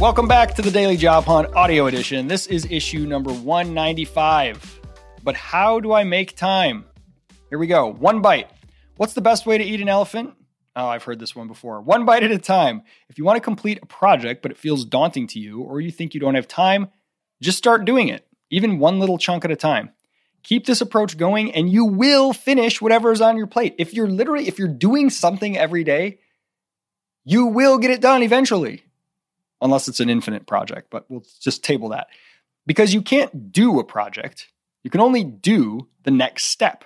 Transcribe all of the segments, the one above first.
Welcome back to the Daily Job Hunt Audio Edition. This is issue number 195. But how do I make time? Here we go. One bite. What's the best way to eat an elephant? Oh, I've heard this one before. One bite at a time. If you want to complete a project, but it feels daunting to you, or you think you don't have time, just start doing it, even one little chunk at a time. Keep this approach going, and you will finish whatever is on your plate. If you're literally, if you're doing something every day, you will get it done eventually unless it's an infinite project, but we'll just table that. Because you can't do a project, you can only do the next step.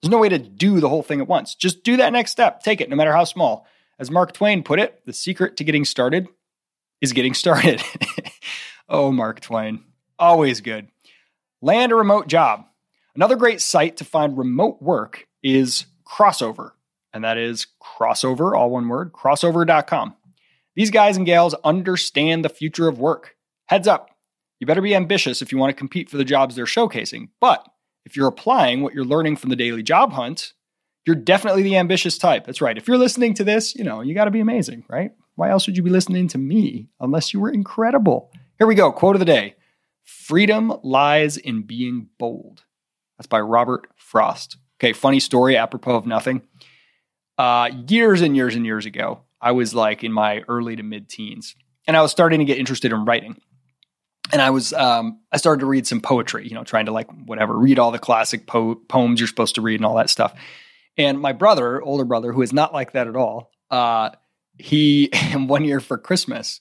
There's no way to do the whole thing at once. Just do that next step. Take it, no matter how small. As Mark Twain put it, the secret to getting started is getting started. oh, Mark Twain. Always good. Land a remote job. Another great site to find remote work is Crossover, and that is crossover, all one word, crossover.com. These guys and gals understand the future of work. Heads up, you better be ambitious if you want to compete for the jobs they're showcasing. But if you're applying what you're learning from the daily job hunt, you're definitely the ambitious type. That's right. If you're listening to this, you know, you got to be amazing, right? Why else would you be listening to me unless you were incredible? Here we go. Quote of the day Freedom lies in being bold. That's by Robert Frost. Okay, funny story apropos of nothing. Uh, years and years and years ago, I was like in my early to mid teens, and I was starting to get interested in writing. And I was, um, I started to read some poetry, you know, trying to like whatever, read all the classic po- poems you're supposed to read and all that stuff. And my brother, older brother, who is not like that at all, uh, he, one year for Christmas,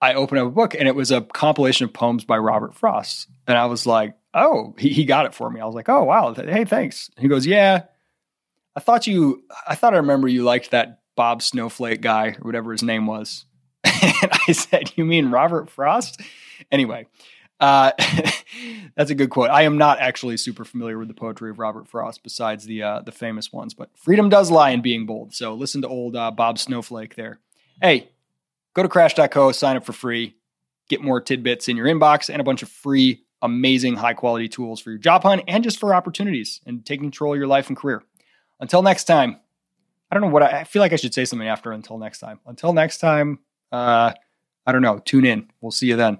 I opened up a book and it was a compilation of poems by Robert Frost. And I was like, oh, he, he got it for me. I was like, oh, wow. Hey, thanks. he goes, yeah, I thought you, I thought I remember you liked that Bob Snowflake guy or whatever his name was. and I said, You mean Robert Frost? Anyway, uh, that's a good quote. I am not actually super familiar with the poetry of Robert Frost besides the uh, the famous ones, but freedom does lie in being bold. So listen to old uh, Bob Snowflake there. Hey, go to crash.co, sign up for free, get more tidbits in your inbox and a bunch of free, amazing, high quality tools for your job hunt and just for opportunities and taking control of your life and career. Until next time, I don't know what I, I, feel like I should say something after until next time. Until next time, uh, I don't know. Tune in. We'll see you then.